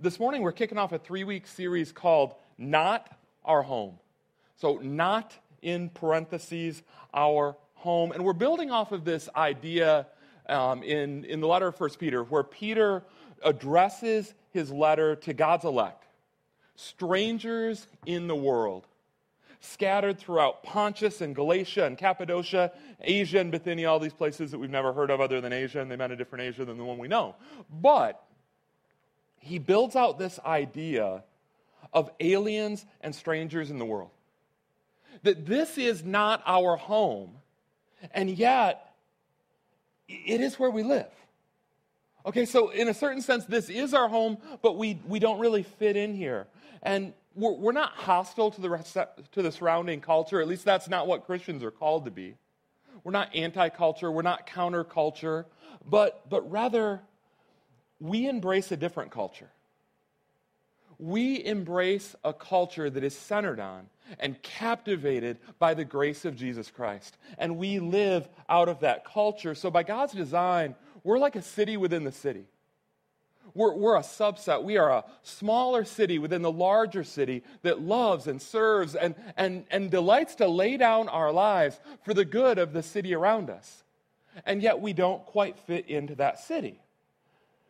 this morning we're kicking off a three week series called Not Our Home. So, not in parentheses, our home. And we're building off of this idea um, in, in the letter of 1 Peter, where Peter addresses his letter to God's elect, strangers in the world, scattered throughout Pontus and Galatia and Cappadocia, Asia and Bithynia, all these places that we've never heard of other than Asia, and they meant a different Asia than the one we know. But he builds out this idea of aliens and strangers in the world. That this is not our home, and yet it is where we live. Okay, so in a certain sense, this is our home, but we, we don't really fit in here. And we're, we're not hostile to the, to the surrounding culture. At least that's not what Christians are called to be. We're not anti culture, we're not counterculture, but, but rather, we embrace a different culture. We embrace a culture that is centered on and captivated by the grace of Jesus Christ. And we live out of that culture. So, by God's design, we're like a city within the city. We're, we're a subset. We are a smaller city within the larger city that loves and serves and, and, and delights to lay down our lives for the good of the city around us. And yet we don't quite fit into that city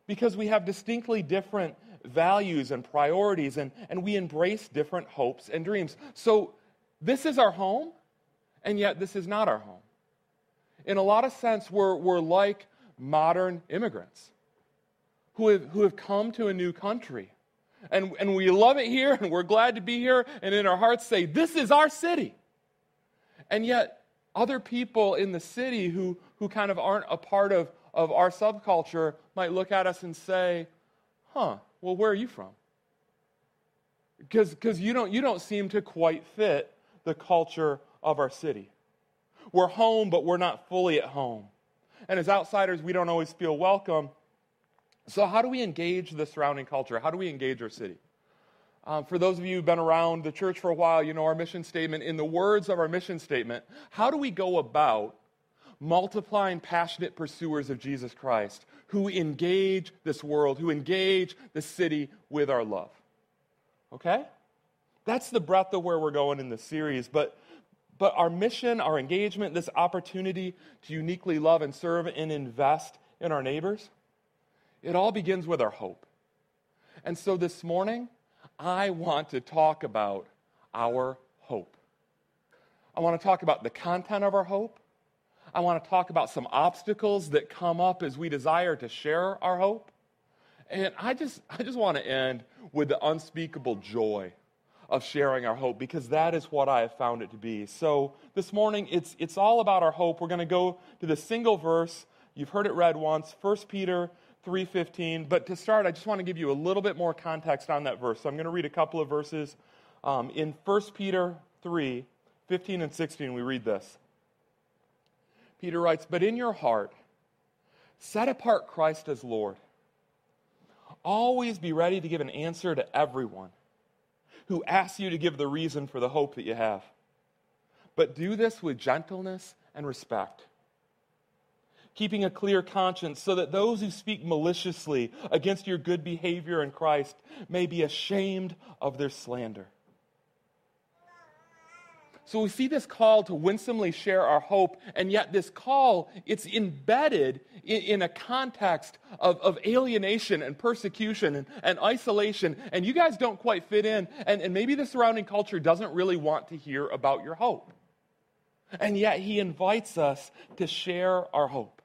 because we have distinctly different values and priorities and, and we embrace different hopes and dreams. So this is our home, and yet this is not our home. In a lot of sense, we're, we're like modern immigrants who have, who have come to a new country. And, and we love it here, and we're glad to be here, and in our hearts say, This is our city. And yet, other people in the city who, who kind of aren't a part of, of our subculture might look at us and say, Huh, well, where are you from? Because you don't, you don't seem to quite fit the culture of our city. We're home, but we're not fully at home. And as outsiders, we don't always feel welcome. So, how do we engage the surrounding culture? How do we engage our city? Um, for those of you who've been around the church for a while, you know our mission statement. In the words of our mission statement, how do we go about multiplying passionate pursuers of Jesus Christ who engage this world, who engage the city with our love? Okay? That's the breadth of where we're going in this series. But, but our mission, our engagement, this opportunity to uniquely love and serve and invest in our neighbors, it all begins with our hope. And so this morning, I want to talk about our hope. I want to talk about the content of our hope. I want to talk about some obstacles that come up as we desire to share our hope. And I just, I just want to end with the unspeakable joy of sharing our hope because that is what I have found it to be. So this morning, it's, it's all about our hope. We're going to go to the single verse. You've heard it read once, 1 Peter 3.15. But to start, I just want to give you a little bit more context on that verse. So I'm going to read a couple of verses. Um, in 1 Peter 3, 15 and 16, we read this. Peter writes, But in your heart, set apart Christ as Lord. Always be ready to give an answer to everyone who asks you to give the reason for the hope that you have. But do this with gentleness and respect, keeping a clear conscience, so that those who speak maliciously against your good behavior in Christ may be ashamed of their slander. So we see this call to winsomely share our hope, and yet this call, it's embedded in, in a context of, of, alienation and persecution and, and, isolation, and you guys don't quite fit in, and, and maybe the surrounding culture doesn't really want to hear about your hope. And yet he invites us to share our hope.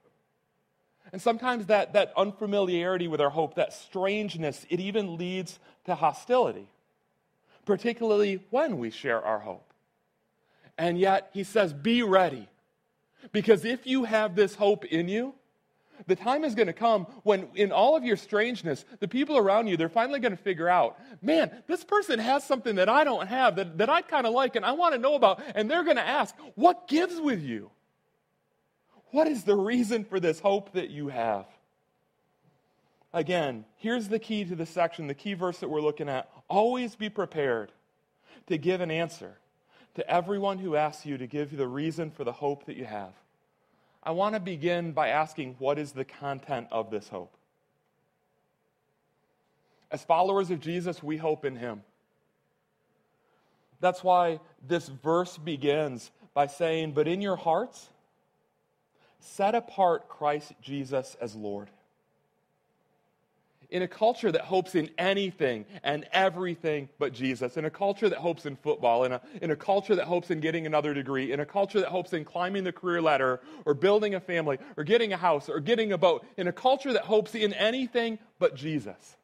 And sometimes that, that unfamiliarity with our hope, that strangeness, it even leads to hostility, particularly when we share our hope. And yet, he says, be ready. Because if you have this hope in you, the time is going to come when, in all of your strangeness, the people around you, they're finally going to figure out, man, this person has something that I don't have that, that I kind of like and I want to know about. And they're going to ask, what gives with you? What is the reason for this hope that you have? Again, here's the key to the section, the key verse that we're looking at. Always be prepared to give an answer to everyone who asks you to give you the reason for the hope that you have. I want to begin by asking what is the content of this hope? As followers of Jesus, we hope in him. That's why this verse begins by saying, But in your hearts, set apart Christ Jesus as Lord in a culture that hopes in anything and everything but Jesus, in a culture that hopes in football, in a, in a culture that hopes in getting another degree, in a culture that hopes in climbing the career ladder or building a family or getting a house or getting a boat, in a culture that hopes in anything but Jesus,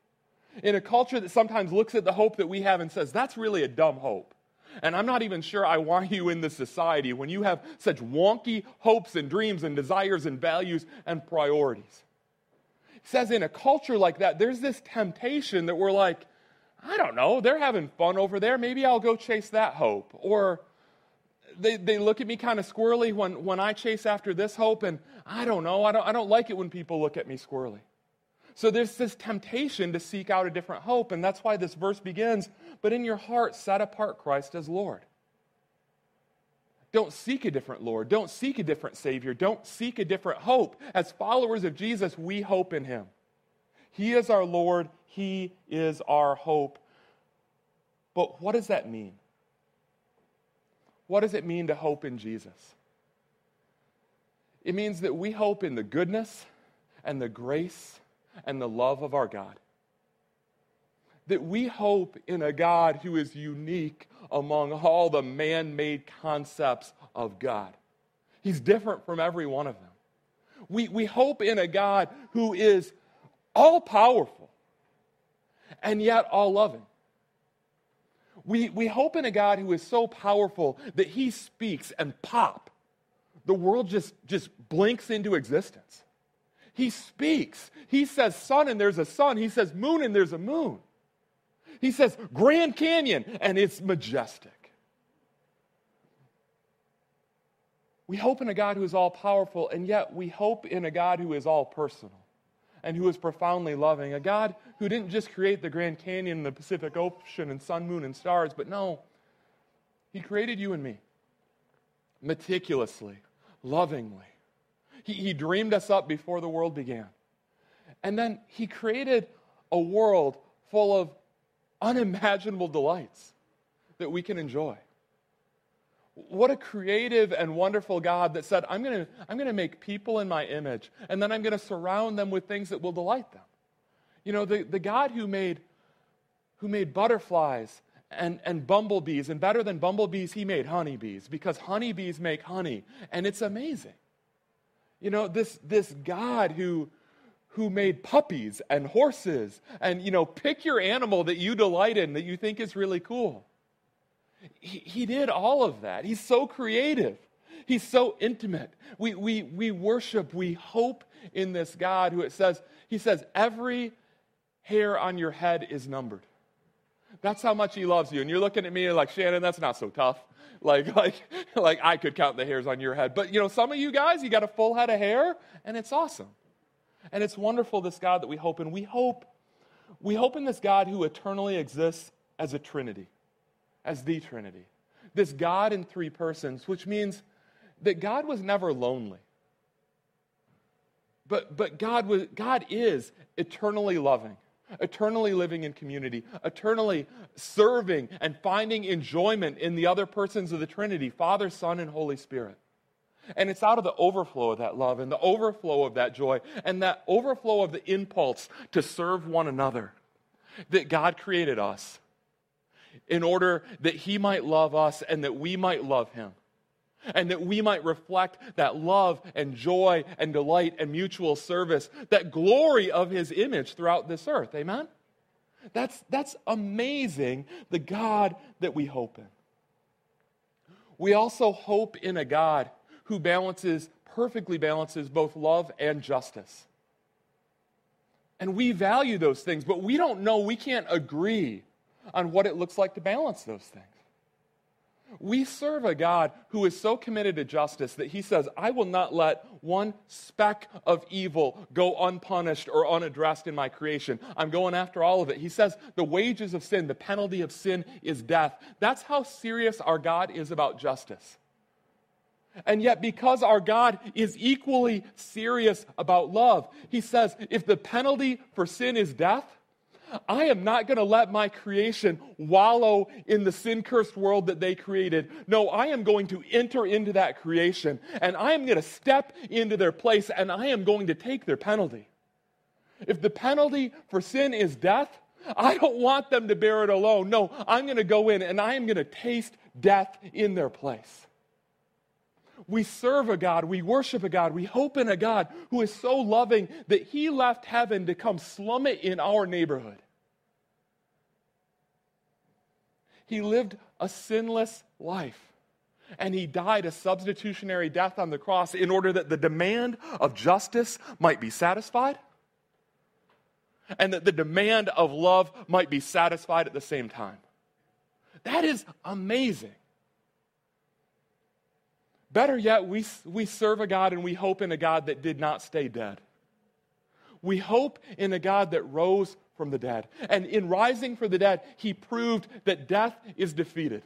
in a culture that sometimes looks at the hope that we have and says, that's really a dumb hope. And I'm not even sure I want you in this society when you have such wonky hopes and dreams and desires and values and priorities says in a culture like that, there's this temptation that we're like, I don't know, they're having fun over there. Maybe I'll go chase that hope. Or they, they look at me kind of squirrely when, when I chase after this hope, and I don't know, I don't, I don't like it when people look at me squirrely. So there's this temptation to seek out a different hope, and that's why this verse begins, but in your heart, set apart Christ as Lord. Don't seek a different Lord. Don't seek a different Savior. Don't seek a different hope. As followers of Jesus, we hope in Him. He is our Lord. He is our hope. But what does that mean? What does it mean to hope in Jesus? It means that we hope in the goodness and the grace and the love of our God that we hope in a God who is unique among all the man made concepts of God. He's different from every one of them. We, we hope in a God who is all powerful and yet all loving. We, we hope in a God who is so powerful that he speaks and pop, the world just, just blinks into existence. He speaks. He says sun and there's a sun. He says moon and there's a moon. He says Grand Canyon, and it's majestic. We hope in a God who is all powerful, and yet we hope in a God who is all personal and who is profoundly loving. A God who didn't just create the Grand Canyon, and the Pacific Ocean, and sun, moon, and stars, but no, He created you and me meticulously, lovingly. He, he dreamed us up before the world began. And then He created a world full of unimaginable delights that we can enjoy. What a creative and wonderful God that said, I'm going to I'm going to make people in my image, and then I'm going to surround them with things that will delight them. You know, the, the God who made, who made butterflies and, and bumblebees, and better than bumblebees, he made honeybees because honeybees make honey, and it's amazing. You know, this, this God who, who made puppies and horses and you know pick your animal that you delight in that you think is really cool. He, he did all of that. He's so creative. He's so intimate. We, we, we worship we hope in this god who it says he says every hair on your head is numbered. That's how much he loves you. And you're looking at me like shannon that's not so tough. Like like like i could count the hairs on your head. But you know some of you guys you got a full head of hair and it's awesome and it's wonderful, this God that we hope in. We hope, we hope in this God who eternally exists as a Trinity, as the Trinity. This God in three persons, which means that God was never lonely. But, but God, was, God is eternally loving, eternally living in community, eternally serving and finding enjoyment in the other persons of the Trinity Father, Son, and Holy Spirit. And it's out of the overflow of that love and the overflow of that joy and that overflow of the impulse to serve one another that God created us in order that He might love us and that we might love Him. And that we might reflect that love and joy and delight and mutual service, that glory of His image throughout this earth. Amen? That's, that's amazing, the God that we hope in. We also hope in a God who balances, perfectly balances both love and justice. And we value those things, but we don't know, we can't agree on what it looks like to balance those things. We serve a God who is so committed to justice that he says, I will not let one speck of evil go unpunished or unaddressed in my creation. I'm going after all of it. He says, the wages of sin, the penalty of sin is death. That's how serious our God is about justice. And yet, because our God is equally serious about love, he says, if the penalty for sin is death, I am not going to let my creation wallow in the sin cursed world that they created. No, I am going to enter into that creation and I am going to step into their place and I am going to take their penalty. If the penalty for sin is death, I don't want them to bear it alone. No, I'm going to go in and I am going to taste death in their place. We serve a God, we worship a God, we hope in a God who is so loving that he left heaven to come slum it in our neighborhood. He lived a sinless life and he died a substitutionary death on the cross in order that the demand of justice might be satisfied and that the demand of love might be satisfied at the same time. That is amazing. Better yet, we, we serve a God and we hope in a God that did not stay dead. We hope in a God that rose from the dead. And in rising from the dead, he proved that death is defeated.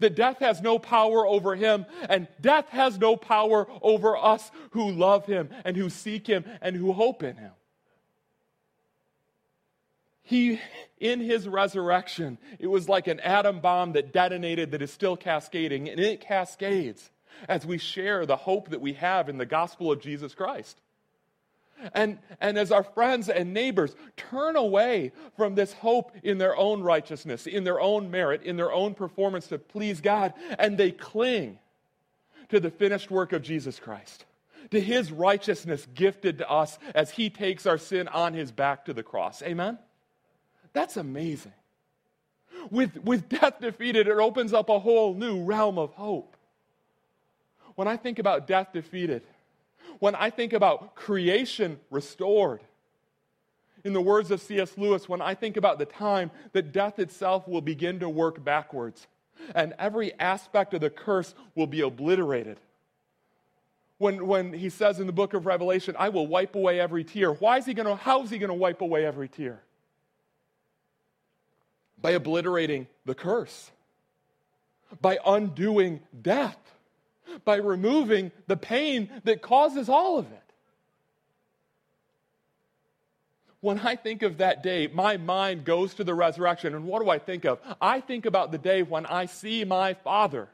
That death has no power over him, and death has no power over us who love him and who seek him and who hope in him. He, in his resurrection, it was like an atom bomb that detonated that is still cascading, and it cascades as we share the hope that we have in the gospel of Jesus Christ. And, and as our friends and neighbors turn away from this hope in their own righteousness, in their own merit, in their own performance to please God, and they cling to the finished work of Jesus Christ, to his righteousness gifted to us as he takes our sin on his back to the cross. Amen? That's amazing. With, with death defeated, it opens up a whole new realm of hope when I think about death defeated, when I think about creation restored, in the words of C.S. Lewis, when I think about the time that death itself will begin to work backwards and every aspect of the curse will be obliterated. When, when he says in the book of Revelation, I will wipe away every tear. Why is he going to, how is he going to wipe away every tear? By obliterating the curse, by undoing death by removing the pain that causes all of it. When I think of that day, my mind goes to the resurrection. And what do I think of? I think about the day when I see my Father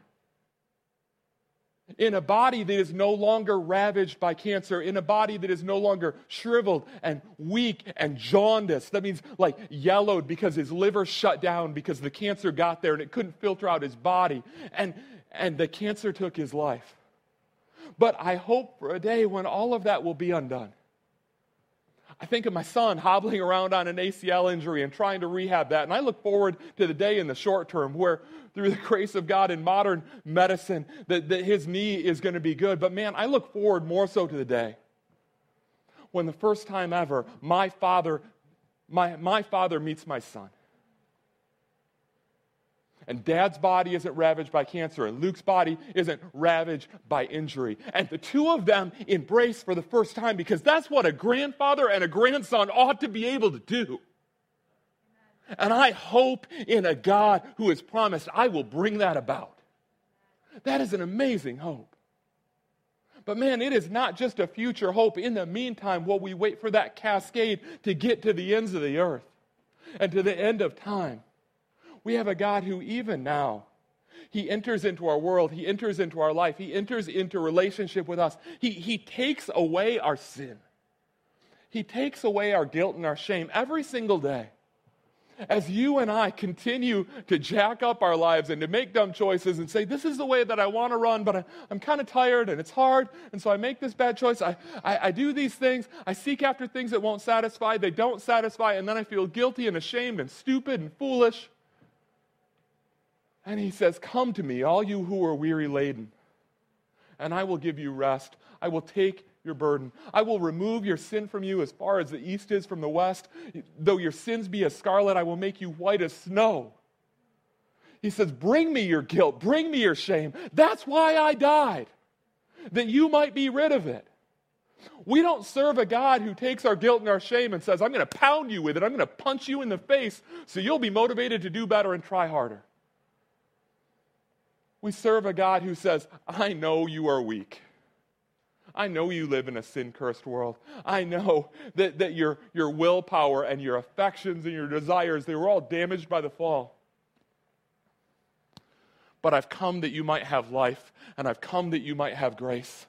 in a body that is no longer ravaged by cancer, in a body that is no longer shriveled and weak and jaundiced. That means like yellowed because his liver shut down because the cancer got there and it couldn't filter out his body. And and the cancer took his life. But I hope for a day when all of that will be undone. I think of my son hobbling around on an ACL injury and trying to rehab that. And I look forward to the day in the short term where, through the grace of God in modern medicine, that, that his knee is going to be good. But man, I look forward more so to the day when the first time ever my father, my, my father meets my son and dad's body isn't ravaged by cancer, and Luke's body isn't ravaged by injury. And the two of them embrace for the first time because that's what a grandfather and a grandson ought to be able to do. And I hope in a God who has promised, I will bring that about. That is an amazing hope. But man, it is not just a future hope. In the meantime, while we wait for that cascade to get to the ends of the earth and to the end of time, we have a God who, even now, he enters into our world, he enters into our life, he enters into relationship with us. He, he takes away our sin, he takes away our guilt and our shame every single day. As you and I continue to jack up our lives and to make dumb choices and say, This is the way that I want to run, but I, am kind of tired and it's hard, and so I make this bad choice. I, I, I do these things. I seek after things that won't satisfy, they don't satisfy, and then I feel guilty and ashamed and stupid and foolish. And he says, Come to me, all you who are weary laden, and I will give you rest. I will take your burden. I will remove your sin from you as far as the east is from the west. Though your sins be as scarlet, I will make you white as snow. He says, Bring me your guilt, bring me your shame. That's why I died, that you might be rid of it. We don't serve a God who takes our guilt and our shame and says, I'm going to pound you with it. I'm going to punch you in the face so you'll be motivated to do better and try harder. We serve a God who says, I know you are weak. I know you live in a sin cursed world. I know that, that your, your willpower and your affections and your desires, they were all damaged by the fall. But I've come that you might have life, and I've come that you might have grace.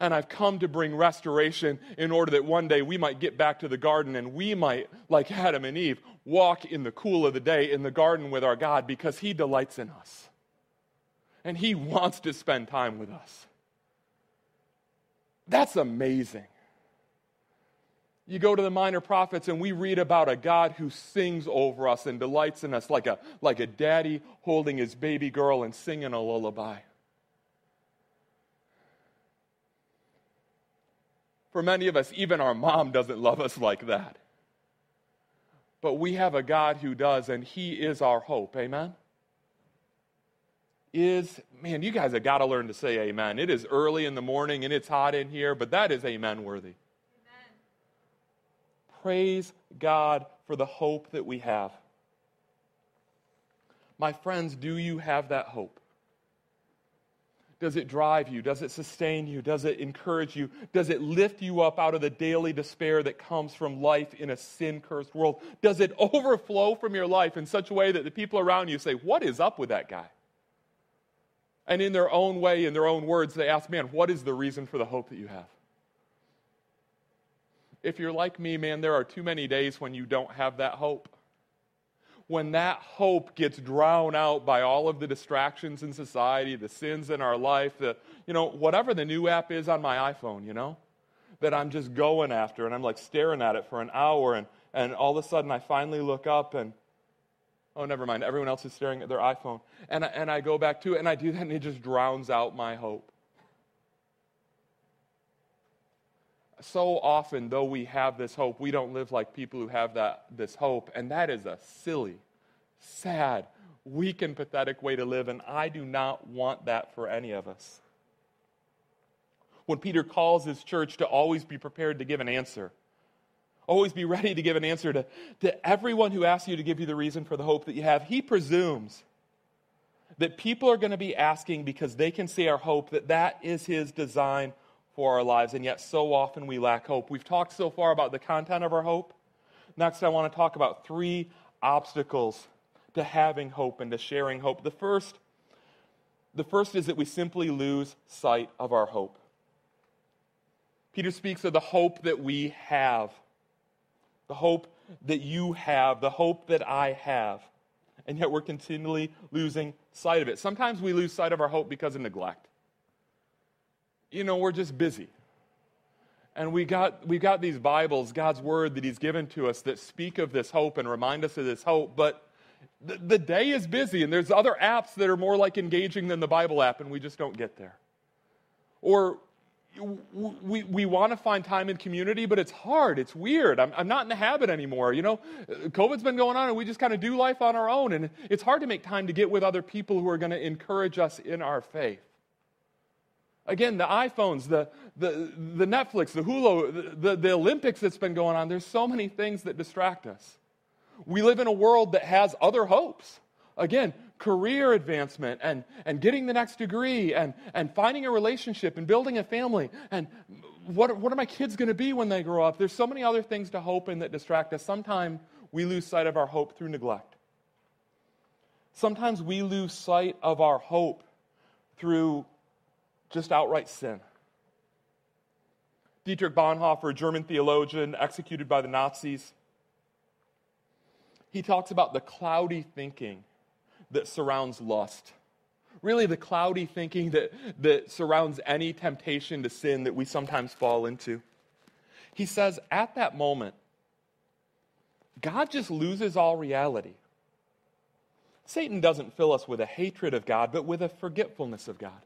And I've come to bring restoration in order that one day we might get back to the garden and we might, like Adam and Eve, walk in the cool of the day in the garden with our God because He delights in us. And He wants to spend time with us. That's amazing. You go to the minor prophets and we read about a God who sings over us and delights in us like a, like a daddy holding his baby girl and singing a lullaby. For many of us, even our mom doesn't love us like that. But we have a God who does, and He is our hope. Amen? Is, man, you guys have got to learn to say amen. It is early in the morning and it's hot in here, but that is amen worthy. Amen. Praise God for the hope that we have. My friends, do you have that hope? Does it drive you? Does it sustain you? Does it encourage you? Does it lift you up out of the daily despair that comes from life in a sin cursed world? Does it overflow from your life in such a way that the people around you say, What is up with that guy? And in their own way, in their own words, they ask, man, what is the reason for the hope that you have? If you're like me, man, there are too many days when you don't have that hope. When that hope gets drowned out by all of the distractions in society, the sins in our life, the, you know, whatever the new app is on my iPhone, you know, that I'm just going after and I'm like staring at it for an hour and, and all of a sudden I finally look up and Oh, never mind. Everyone else is staring at their iPhone. And I, and I go back to it and I do that and it just drowns out my hope. So often, though we have this hope, we don't live like people who have that, this hope. And that is a silly, sad, weak, and pathetic way to live. And I do not want that for any of us. When Peter calls his church to always be prepared to give an answer, always be ready to give an answer to, to everyone who asks you to give you the reason for the hope that you have. He presumes that people are going to be asking because they can see our hope that that is his design for our lives. And yet, so often we lack hope. We've talked so far about the content of our hope. Next, I want to talk about three obstacles to having hope and to sharing hope. The first, the first is that we simply lose sight of our hope. Peter speaks of the hope that we have the hope that you have, the hope that I have. And yet we're continually losing sight of it. Sometimes we lose sight of our hope because of neglect. You know, we're just busy. And we got, we got these Bibles, God's Word that He's given to us that speak of this hope and remind us of this hope, but the, the day is busy and there's other apps that are more like engaging than the Bible app, and we just don't get there. Or we, we want to find time in community, but it's hard. It's weird. I'm, I'm not in the habit anymore. You know, COVID's been going on and we just kind of do life on our own. And it's hard to make time to get with other people who are going to encourage us in our faith. Again, the iPhones, the, the, the Netflix, the Hulu, the, the Olympics that's been going on, there's so many things that distract us. We live in a world that has other hopes. Again, career advancement and, and getting the next degree and, and finding a relationship and building a family and what, what are my kids going to be when they grow up? There's so many other things to hope in that distract us. Sometimes we lose sight of our hope through neglect. Sometimes we lose sight of our hope through just outright sin. Dietrich Bonhoeffer, a German theologian executed by the Nazis, he talks about the cloudy thinking that surrounds lust. Really, the cloudy thinking that, that surrounds any temptation to sin that we sometimes fall into. He says, at that moment, God just loses all reality. Satan doesn't fill us with a hatred of God, but with a forgetfulness of God.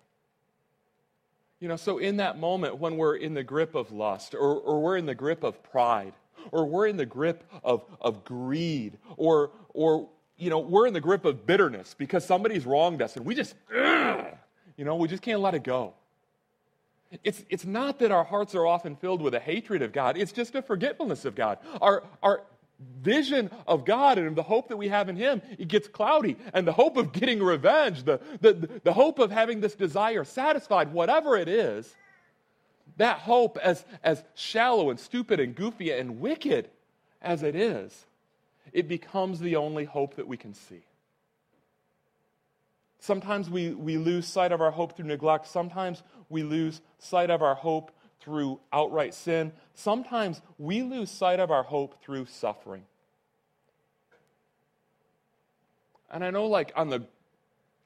You know, so in that moment when we're in the grip of lust, or, or we're in the grip of pride, or we're in the grip of, of greed, or, or you know, we're in the grip of bitterness because somebody's wronged us and we just, you know, we just can't let it go. It's, it's not that our hearts are often filled with a hatred of God, it's just a forgetfulness of God. Our, our vision of God and the hope that we have in Him, it gets cloudy. And the hope of getting revenge, the, the, the hope of having this desire satisfied, whatever it is, that hope, as, as shallow and stupid and goofy and wicked as it is, it becomes the only hope that we can see. Sometimes we, we lose sight of our hope through neglect. Sometimes we lose sight of our hope through outright sin. Sometimes we lose sight of our hope through suffering. And I know, like, on the,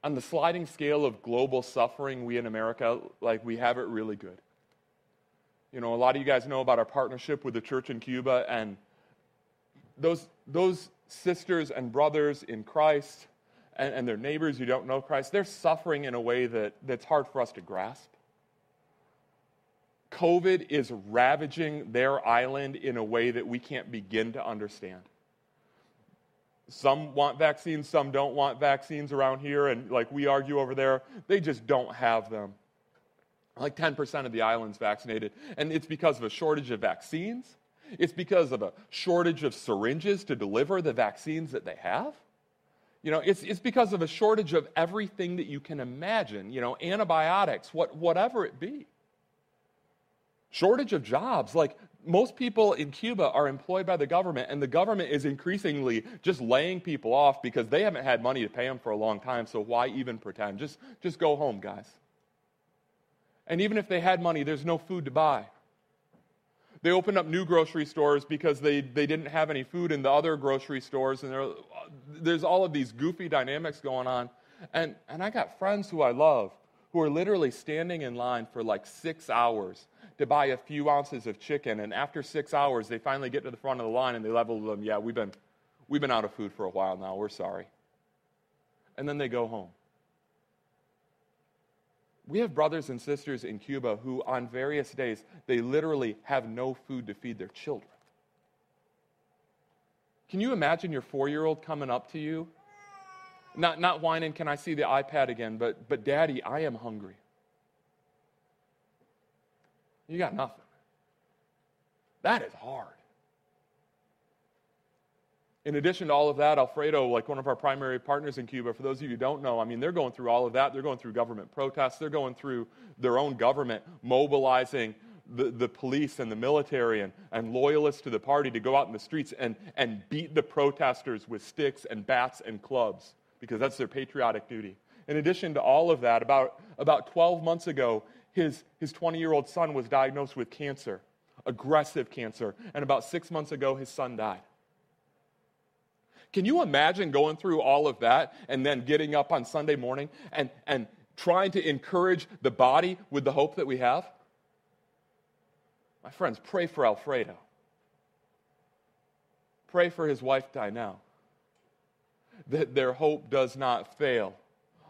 on the sliding scale of global suffering, we in America, like, we have it really good. You know, a lot of you guys know about our partnership with the church in Cuba, and those, those sisters and brothers in Christ and, and their neighbors who don't know Christ, they're suffering in a way that, that's hard for us to grasp. COVID is ravaging their island in a way that we can't begin to understand. Some want vaccines, some don't want vaccines around here, and like we argue over there, they just don't have them. Like 10% of the island's vaccinated, and it's because of a shortage of vaccines. It's because of a shortage of syringes to deliver the vaccines that they have. You know, it's, it's because of a shortage of everything that you can imagine, you know, antibiotics, what, whatever it be. Shortage of jobs. Like most people in Cuba are employed by the government, and the government is increasingly just laying people off because they haven't had money to pay them for a long time, so why even pretend? Just, just go home, guys. And even if they had money, there's no food to buy. They opened up new grocery stores because they, they didn't have any food in the other grocery stores, and there, there's all of these goofy dynamics going on. And, and I got friends who I love who are literally standing in line for like six hours to buy a few ounces of chicken. And after six hours, they finally get to the front of the line and they level them, yeah, we've been, we've been out of food for a while now. We're sorry. And then they go home. We have brothers and sisters in Cuba who, on various days, they literally have no food to feed their children. Can you imagine your four year old coming up to you? Not, not whining, can I see the iPad again, but, but daddy, I am hungry. You got nothing. That is hard. In addition to all of that, Alfredo, like one of our primary partners in Cuba, for those of you who don't know, I mean, they're going through all of that. They're going through government protests. They're going through their own government mobilizing the, the police and the military and, and loyalists to the party to go out in the streets and, and beat the protesters with sticks and bats and clubs because that's their patriotic duty. In addition to all of that, about, about 12 months ago, his, his 20 year old son was diagnosed with cancer, aggressive cancer, and about six months ago, his son died. Can you imagine going through all of that and then getting up on Sunday morning and, and trying to encourage the body with the hope that we have? My friends, pray for Alfredo. Pray for his wife, Dinah, that their hope does not fail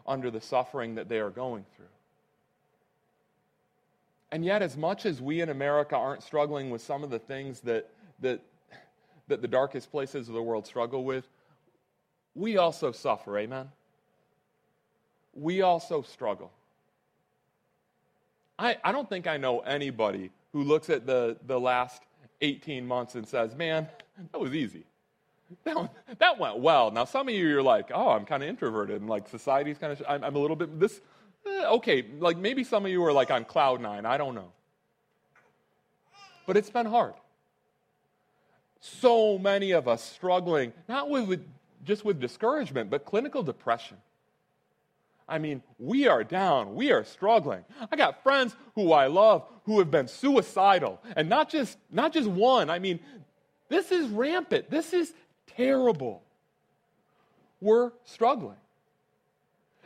under the suffering that they are going through. And yet, as much as we in America aren't struggling with some of the things that, that, that the darkest places of the world struggle with, we also suffer, amen? We also struggle. I, I don't think I know anybody who looks at the, the last 18 months and says, man, that was easy. That, that went well. Now, some of you are like, oh, I'm kind of introverted, and like society's kind of, I'm, I'm a little bit, this, Eh, okay, like maybe some of you are like on cloud nine. I don't know. But it's been hard. So many of us struggling, not with, with just with discouragement, but clinical depression. I mean, we are down. We are struggling. I got friends who I love who have been suicidal. And not just, not just one. I mean, this is rampant. This is terrible. We're struggling.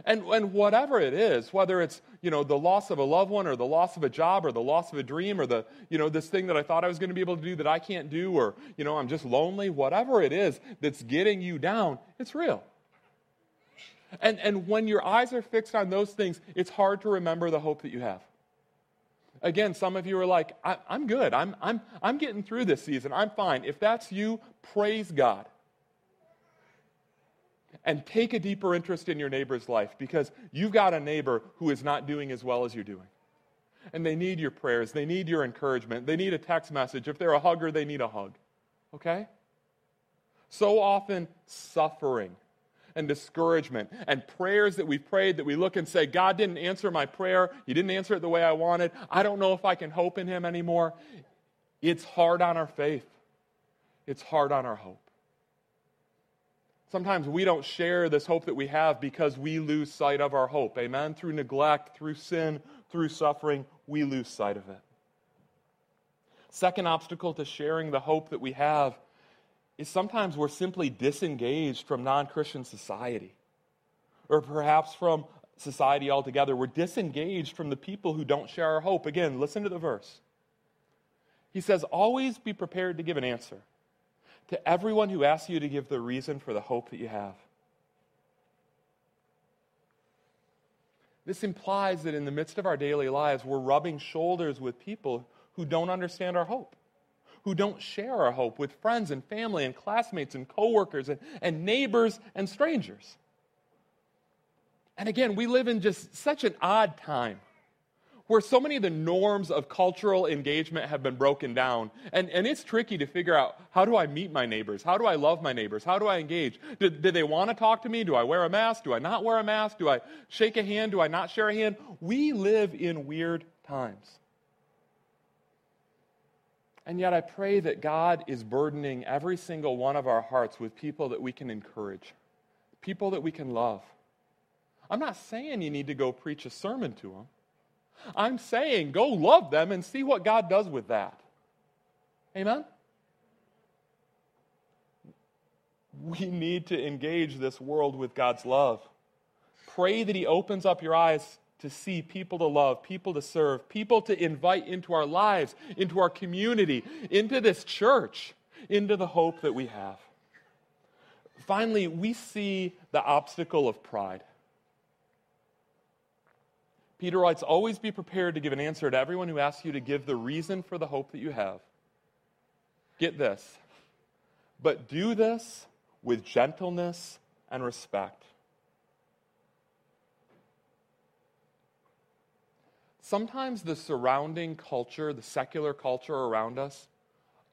And, and whatever it is, whether it's you know, the loss of a loved one or the loss of a job or the loss of a dream or the, you know, this thing that I thought I was going to be able to do that I can't do or, you know, I'm just lonely, whatever it is that's getting you down, it's real. And, and when your eyes are fixed on those things, it's hard to remember the hope that you have. Again, some of you are like, I, am good. I'm, I'm, I'm getting through this season. I'm fine. If that's you, praise God and take a deeper interest in your neighbor's life because you've got a neighbor who is not doing as well as you're doing. And they need your prayers, they need your encouragement, they need a text message. If they're a hugger, they need a hug. Okay? So often, suffering and discouragement and prayers that we've prayed that we look and say, God didn't answer my prayer. He didn't answer it the way I wanted. I don't know if I can hope in Him anymore. It's hard on our faith, it's hard on our hope. Sometimes we don't share this hope that we have because we lose sight of our hope. Amen? Through neglect, through sin, through suffering, we lose sight of it. Second obstacle to sharing the hope that we have is sometimes we're simply disengaged from non Christian society, or perhaps from society altogether. We're disengaged from the people who don't share our hope. Again, listen to the verse. He says, Always be prepared to give an answer to everyone who asks you to give the reason for the hope that you have. This implies that in the midst of our daily lives, we're rubbing shoulders with people who don't understand our hope, who don't share our hope with friends and family and classmates and coworkers and, and neighbors and strangers. And again, we live in just such an odd time where so many of the norms of cultural engagement have been broken down. And, and it's tricky to figure out how do I meet my neighbors? How do I love my neighbors? How do I engage? Do, do they want to talk to me? Do I wear a mask? Do I not wear a mask? Do I shake a hand? Do I not share a hand? We live in weird times. And yet, I pray that God is burdening every single one of our hearts with people that we can encourage, people that we can love. I'm not saying you need to go preach a sermon to them. I'm saying go love them and see what God does with that. Amen? We need to engage this world with God's love. Pray that He opens up your eyes to see people to love, people to serve, people to invite into our lives, into our community, into this church, into the hope that we have. Finally, we see the obstacle of pride. Peter writes, Always be prepared to give an answer to everyone who asks you to give the reason for the hope that you have. Get this. But do this with gentleness and respect. Sometimes the surrounding culture, the secular culture around us,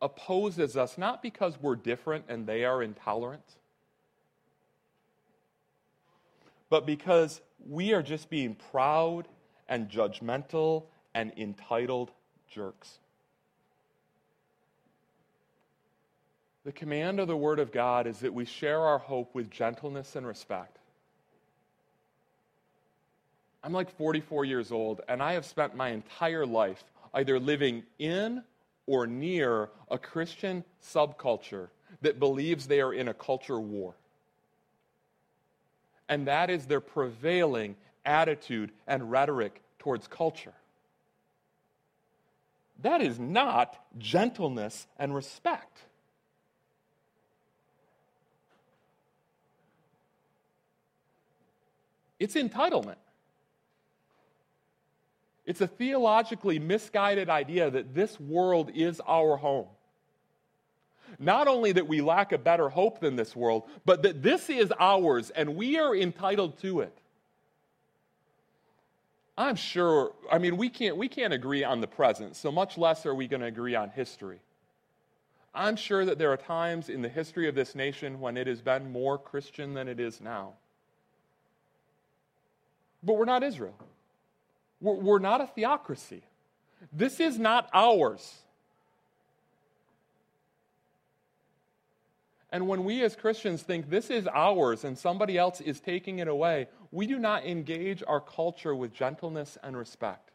opposes us not because we're different and they are intolerant, but because we are just being proud and judgmental and entitled jerks. The command of the Word of God is that we share our hope with gentleness and respect. I'm like 44 years old, and I have spent my entire life either living in or near a Christian subculture that believes they are in a culture war. And that is their prevailing attitude and rhetoric towards culture. That is not gentleness and respect. It's entitlement. It's a theologically misguided idea that this world is our home. Not only that we lack a better hope than this world, but that this is ours and we are entitled to it. I'm sure, I mean, we can't, we can't agree on the present, so much less are we going to agree on history. I'm sure that there are times in the history of this nation when it has been more Christian than it is now. But we're not Israel. We're, we're not a theocracy. This is not ours. And when we as Christians think this is ours and somebody else is taking it away, we do not engage our culture with gentleness and respect.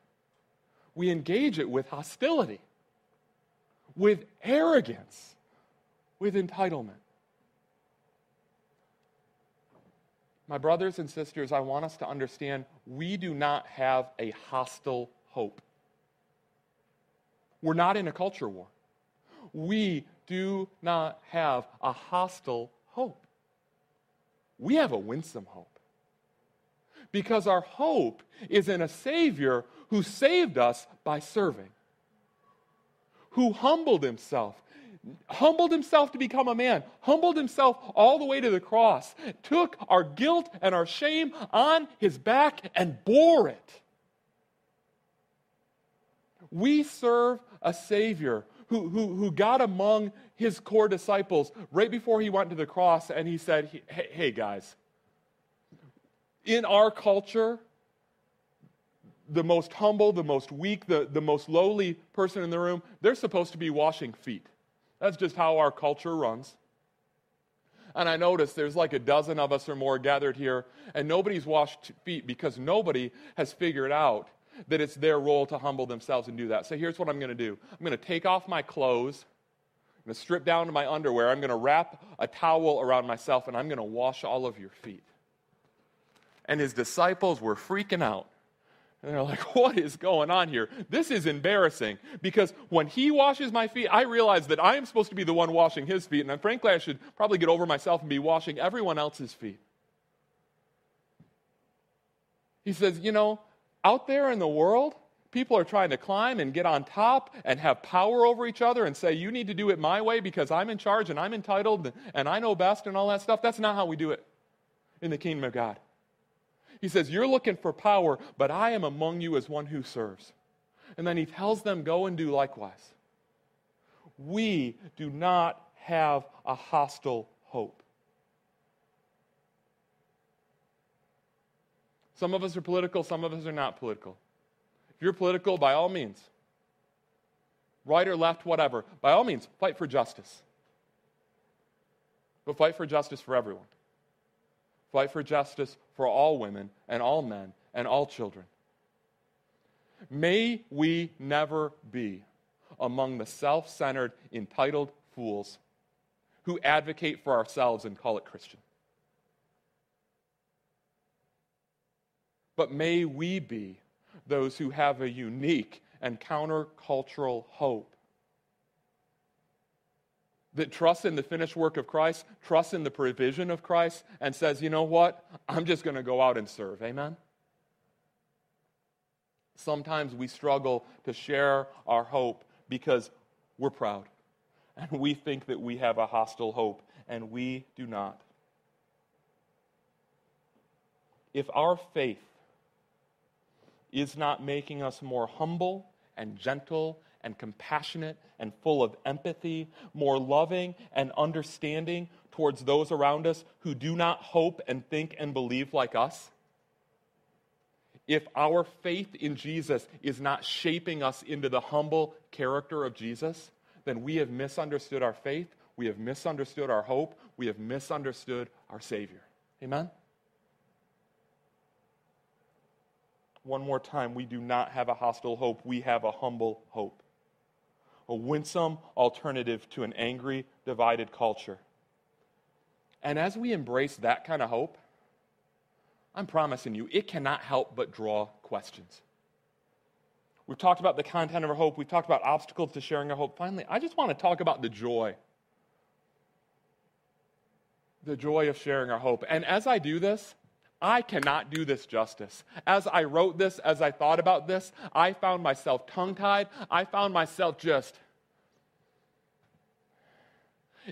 We engage it with hostility, with arrogance, with entitlement. My brothers and sisters, I want us to understand we do not have a hostile hope. We're not in a culture war. We do not have a hostile hope. We have a winsome hope. Because our hope is in a Savior who saved us by serving, who humbled himself, humbled himself to become a man, humbled himself all the way to the cross, took our guilt and our shame on his back and bore it. We serve a Savior who, who, who got among his core disciples right before he went to the cross and he said, Hey, hey guys, In our culture, the most humble, the most weak, the, the most lowly person in the room, they're supposed to be washing feet. That's just how our culture runs. And I notice there's like a dozen of us or more gathered here, and nobody's washed feet because nobody has figured out that it's their role to humble themselves and do that. So here's what I'm going to do I'm going to take off my clothes, I'm going to strip down to my underwear, I'm going to wrap a towel around myself, and I'm going to wash all of your feet. And his disciples were freaking out. And they're like, what is going on here? This is embarrassing because when he washes my feet, I realize that I am supposed to be the one washing his feet. And frankly, I should probably get over myself and be washing everyone else's feet. He says, you know, out there in the world, people are trying to climb and get on top and have power over each other and say, you need to do it my way because I'm in charge and I'm entitled and I know best and all that stuff. That's not how we do it in the kingdom of God. He says, You're looking for power, but I am among you as one who serves. And then he tells them, Go and do likewise. We do not have a hostile hope. Some of us are political, some of us are not political. If you're political, by all means, right or left, whatever, by all means, fight for justice. But fight for justice for everyone. Fight for justice for all women and all men and all children. May we never be among the self centered, entitled fools who advocate for ourselves and call it Christian. But may we be those who have a unique and countercultural hope that trusts in the finished work of Christ, trusts in the provision of Christ, and says, you know what? I'm just going to go out and serve. Amen? Sometimes we struggle to share our hope because we're proud and we think that we have a hostile hope, and we do not. If our faith is not making us more humble and gentle and compassionate and full of empathy, more loving and understanding towards those around us who do not hope and think and believe like us? If our faith in Jesus is not shaping us into the humble character of Jesus, then we have misunderstood our faith, we have misunderstood our hope, we have misunderstood our Savior. Amen? One more time, we do not have a hostile hope, we have a humble hope a winsome alternative to an angry, divided culture. And as we embrace that kind of hope, I'm promising you, it cannot help but draw questions. We've talked about the content of our hope. We've talked about obstacles to sharing our hope. Finally, I just want to talk about the joy. The joy of sharing our hope. And as I do this, I cannot do this justice. As I wrote this, as I thought about this, I found myself tongue tied. I found myself just.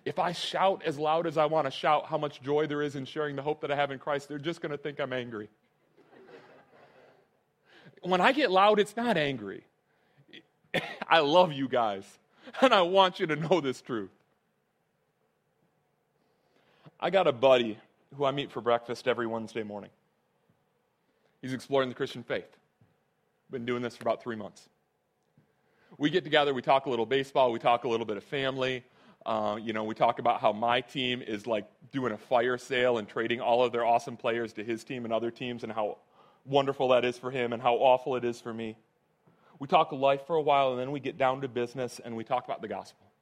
If I shout as loud as I want to shout how much joy there is in sharing the hope that I have in Christ, they're just going to think I'm angry. when I get loud, it's not angry. I love you guys, and I want you to know this truth. I got a buddy who I meet for breakfast every Wednesday morning. He's exploring the Christian faith. Been doing this for about three months. We get together, we talk a little baseball, we talk a little bit of family. Uh, you know, we talk about how my team is like doing a fire sale and trading all of their awesome players to his team and other teams, and how wonderful that is for him and how awful it is for me. We talk life for a while, and then we get down to business and we talk about the gospel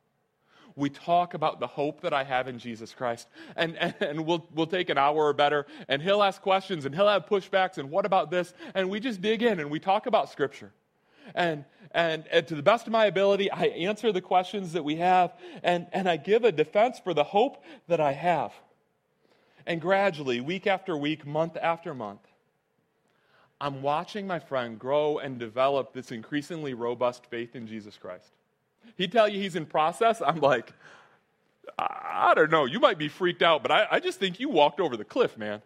we talk about the hope that I have in Jesus Christ. And, and, and, we'll, we'll take an hour or better, and he'll ask questions, and he'll have pushbacks, and what about this? And we just dig in and we talk about Scripture. And, and, and to the best of my ability, I answer the questions that we have, and, and I give a defense for the hope that I have. And gradually, week after week, month after month, I'm watching my friend grow and develop this increasingly robust faith in Jesus Christ. He'd tell you he's in process. I'm like, I, I don't know. You might be freaked out, but I, I, just think you walked over the cliff, man.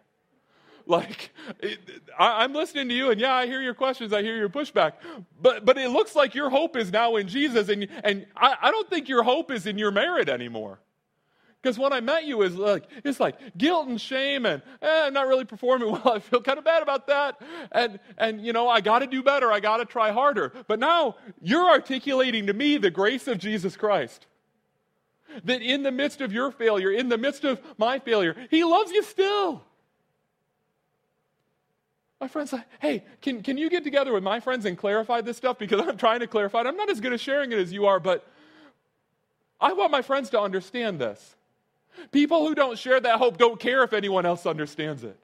Like, it, I, I'm listening to you, and yeah, I hear your questions, I hear your pushback, but but it looks like your hope is now in Jesus, and and I, I don't think your hope is in your merit anymore. Because when I met you, it's like, it's like guilt and shame and eh, I'm not really performing well. I feel kind of bad about that. And, and you know, I got to do better. I got to try harder. But now you're articulating to me the grace of Jesus Christ. That in the midst of your failure, in the midst of my failure, He loves you still. My friend's like, hey, can, can you get together with my friends and clarify this stuff? Because I'm trying to clarify it. I'm not as good at sharing it as you are, but I want my friends to understand this. People who don't share that hope don't care if anyone else understands it.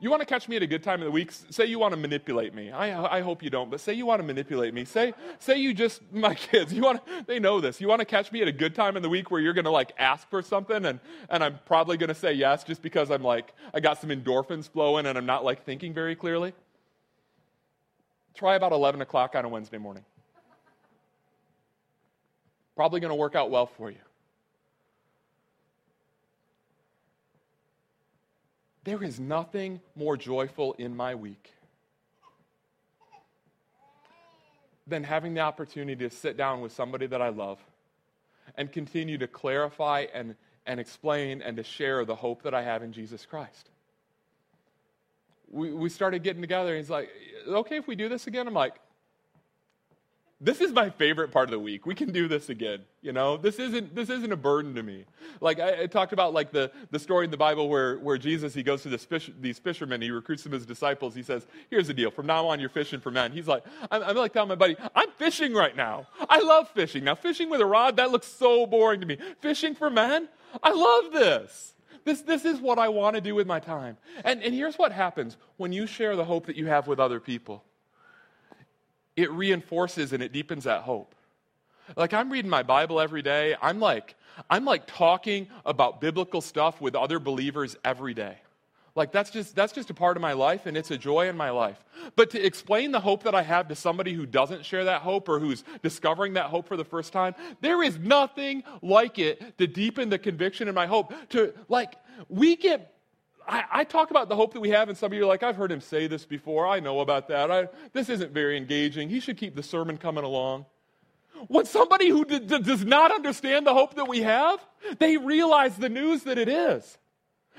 You want to catch me at a good time of the week? Say you want to manipulate me. I, I hope you don't, but say you want to manipulate me. Say, say you just, my kids, you want to, they know this. You want to catch me at a good time in the week where you're going to like ask for something and, and I'm probably going to say yes just because I'm like, I got some endorphins flowing and I'm not like thinking very clearly? Try about 11 o'clock on a Wednesday morning. Probably going to work out well for you. There is nothing more joyful in my week than having the opportunity to sit down with somebody that I love and continue to clarify and, and explain and to share the hope that I have in Jesus Christ. We, we started getting together, and he's like, okay if we do this again? I'm like, this is my favorite part of the week. We can do this again. You know, this isn't this isn't a burden to me. Like I, I talked about, like the, the story in the Bible where, where Jesus he goes to this fish, these fishermen, he recruits them as disciples. He says, "Here's the deal. From now on, you're fishing for men." He's like, I'm, I'm like telling my buddy, "I'm fishing right now. I love fishing. Now, fishing with a rod that looks so boring to me. Fishing for men, I love this." This, this is what I want to do with my time. And, and here's what happens when you share the hope that you have with other people it reinforces and it deepens that hope. Like I'm reading my Bible every day. I'm like, I'm like talking about biblical stuff with other believers every day. Like that's just that's just a part of my life and it's a joy in my life. But to explain the hope that I have to somebody who doesn't share that hope or who's discovering that hope for the first time, there is nothing like it to deepen the conviction in my hope. To like we get I, I, talk about the hope that we have, and some of you are like, I've heard him say this before. I know about that. I, this isn't very engaging. He should keep the sermon coming along. When somebody who d- d- does not understand the hope that we have, they realize the news that it is.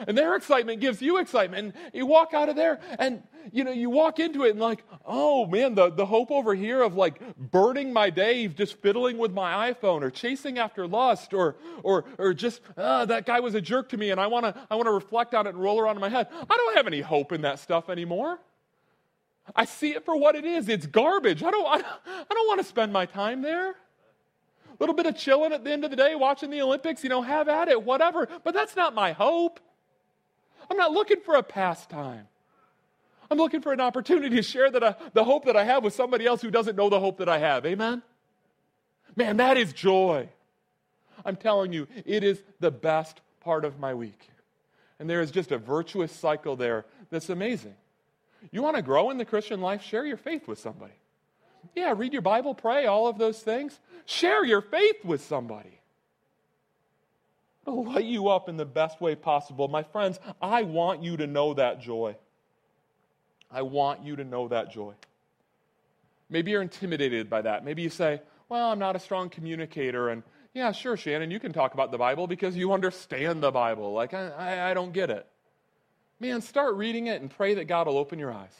And their excitement gives you excitement. And you walk out of there and you know, you walk into it and like, oh man, the, the hope over here of like burning my day just fiddling with my iPhone or chasing after lust or or or just uh, that guy was a jerk to me and I wanna I wanna reflect on it and roll around in my head. I don't have any hope in that stuff anymore. I see it for what it is. It's garbage. I don't I, I don't want to spend my time there. A little bit of chilling at the end of the day, watching the Olympics, you know, have at it, whatever. But that's not my hope. I'm not looking for a pastime. I'm looking for an opportunity to share that, uh, the hope that I have with somebody else who doesn't know the hope that I have. Amen? Man, that is joy. I'm telling you, it is the best part of my week. And there is just a virtuous cycle there that's amazing. You want to grow in the Christian life? Share your faith with somebody. Yeah, read your Bible, pray, all of those things. Share your faith with somebody light you up in the best way possible. My friends, I want you to know that joy. I want you to know that joy. Maybe you're intimidated by that. Maybe you say, Well, I'm not a strong communicator. And yeah, sure, Shannon, you can talk about the Bible because you understand the Bible. Like, I, I, I don't get it. Man, start reading it and pray that God will open your eyes.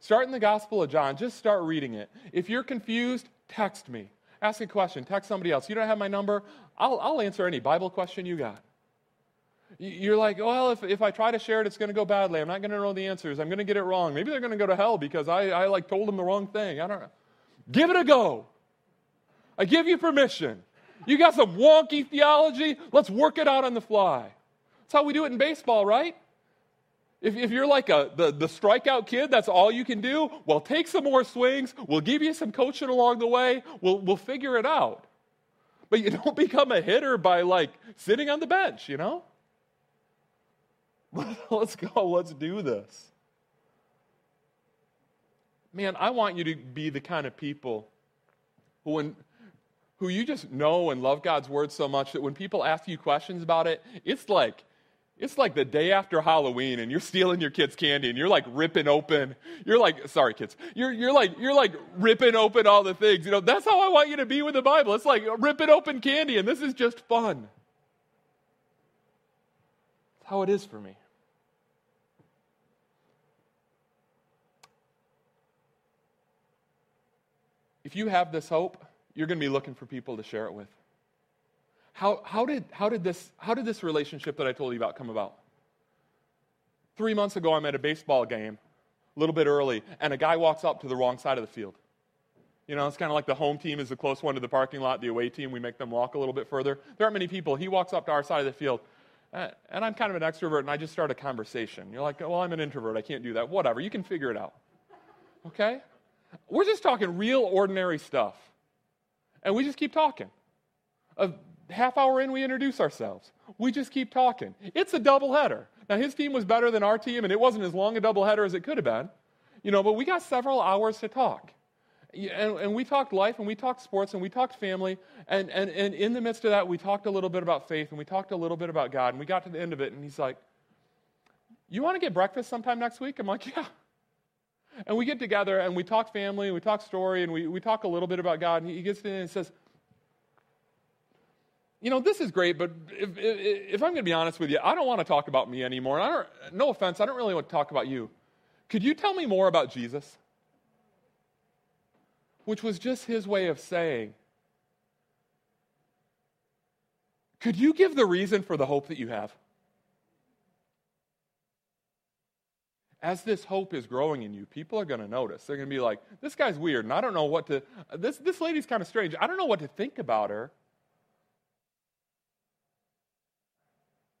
Start in the Gospel of John. Just start reading it. If you're confused, text me. Ask a question. Text somebody else. You don't have my number? I'll, I'll answer any Bible question you got. You're like, well, if, if I try to share it, it's going to go badly. I'm not going to know the answers. I'm going to get it wrong. Maybe they're going to go to hell because I, I like told them the wrong thing. I don't know. Give it a go. I give you permission. You got some wonky theology? Let's work it out on the fly. That's how we do it in baseball, right? If, if you're like a, the, the strikeout kid, that's all you can do, well, take some more swings. We'll give you some coaching along the way. We'll, we'll figure it out. But you don't become a hitter by like sitting on the bench, you know? Let's go. Let's do this. Man, I want you to be the kind of people who, when, who you just know and love God's word so much that when people ask you questions about it, it's like It's like the day after Halloween and you're stealing your kids' candy and you're like ripping open. You're like, sorry, kids. You're, you're like, you're like ripping open all the things. You know, that's how I want you to be with the Bible. It's like ripping open candy and this is just fun. That's how it is for me. If you have this hope, you're going to be looking for people to share it with. How, how, did, how, did this, how did this relationship that I told you about come about? Three months ago, I'm at a baseball game, a little bit early, and a guy walks up to the wrong side of the field. You know, it's kind of like the home team is the close one to the parking lot, the away team, we make them walk a little bit further. There aren't many people. He walks up to our side of the field, uh, and I'm kind of an extrovert, and I just start a conversation. You're like, well, I'm an introvert. I can't do that. Whatever. You can figure it out. Okay? We're just talking real ordinary stuff. And we just keep talking. Half hour in, we introduce ourselves. We just keep talking. It's a doubleheader. Now, his team was better than our team, and it wasn't as long a doubleheader as it could have been. You know, but we got several hours to talk. And, and, we talked life and we talked sports and we talked family. And, and, and in the midst of that, we talked a little bit about faith and we talked a little bit about God. And we got to the end of it, and he's like, You want to get breakfast sometime next week? I'm like, Yeah. And we get together and we talk family and we talk story and we, we talk a little bit about God. And he gets in and says, You know, this is great, but if, if, if I'm going to be honest with you, I don't want to talk about me anymore. And I don't, no offense, I don't really want to talk about you. Could you tell me more about Jesus? Which was just his way of saying, Could you give the reason for the hope that you have? as this hope is growing in you, people are going to notice. They're going to be like, this guy's weird, and I don't know what to, this, this lady's kind of strange. I don't know what to think about her.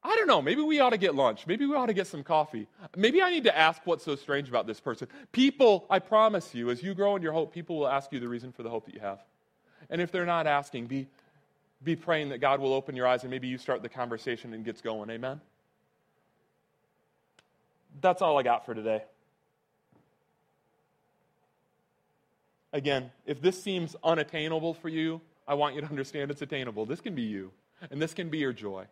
I don't know. Maybe we ought to get lunch. Maybe we ought to get some coffee. Maybe I need to ask what's so strange about this person. People, I promise you, as you grow in your hope, people will ask you the reason for the hope that you have. And if they're not asking, be, be praying that God will open your eyes and maybe you start the conversation and gets going. Amen? that's all I got for today. Again, if this seems unattainable for you, I want you to understand it's attainable. This can be you, and this can be your joy.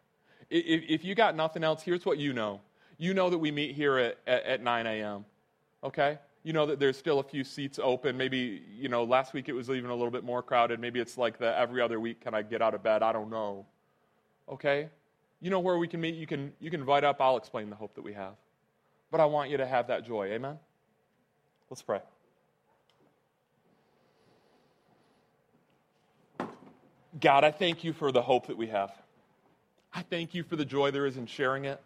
If, if you got nothing else, here's what you know. You know that we meet here at, at, at 9 a.m., okay? You know that there's still a few seats open. Maybe, you know, last week it was even a little bit more crowded. Maybe it's like the every other week, can I get out of bed? I don't know. Okay? You know where we can meet. You can, you can invite up. I'll explain the hope that we have but I want you to have that joy. Amen? Let's pray. God, I thank you for the hope that we have. I thank you for the joy there is in sharing it.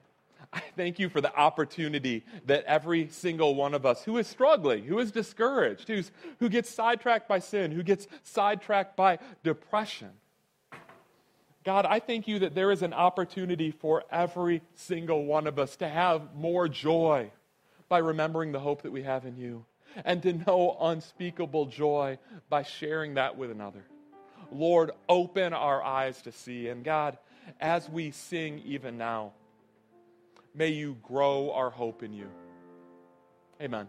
I thank you for the opportunity that every single one of us who is struggling, who is discouraged, who's, who gets sidetracked by sin, who gets sidetracked by depression, God, I thank you that there is an opportunity for every single one of us to have more joy by remembering the hope that we have in you and to know unspeakable joy by sharing that with another. Lord, open our eyes to see. And God, as we sing even now, may you grow our hope in you. Amen.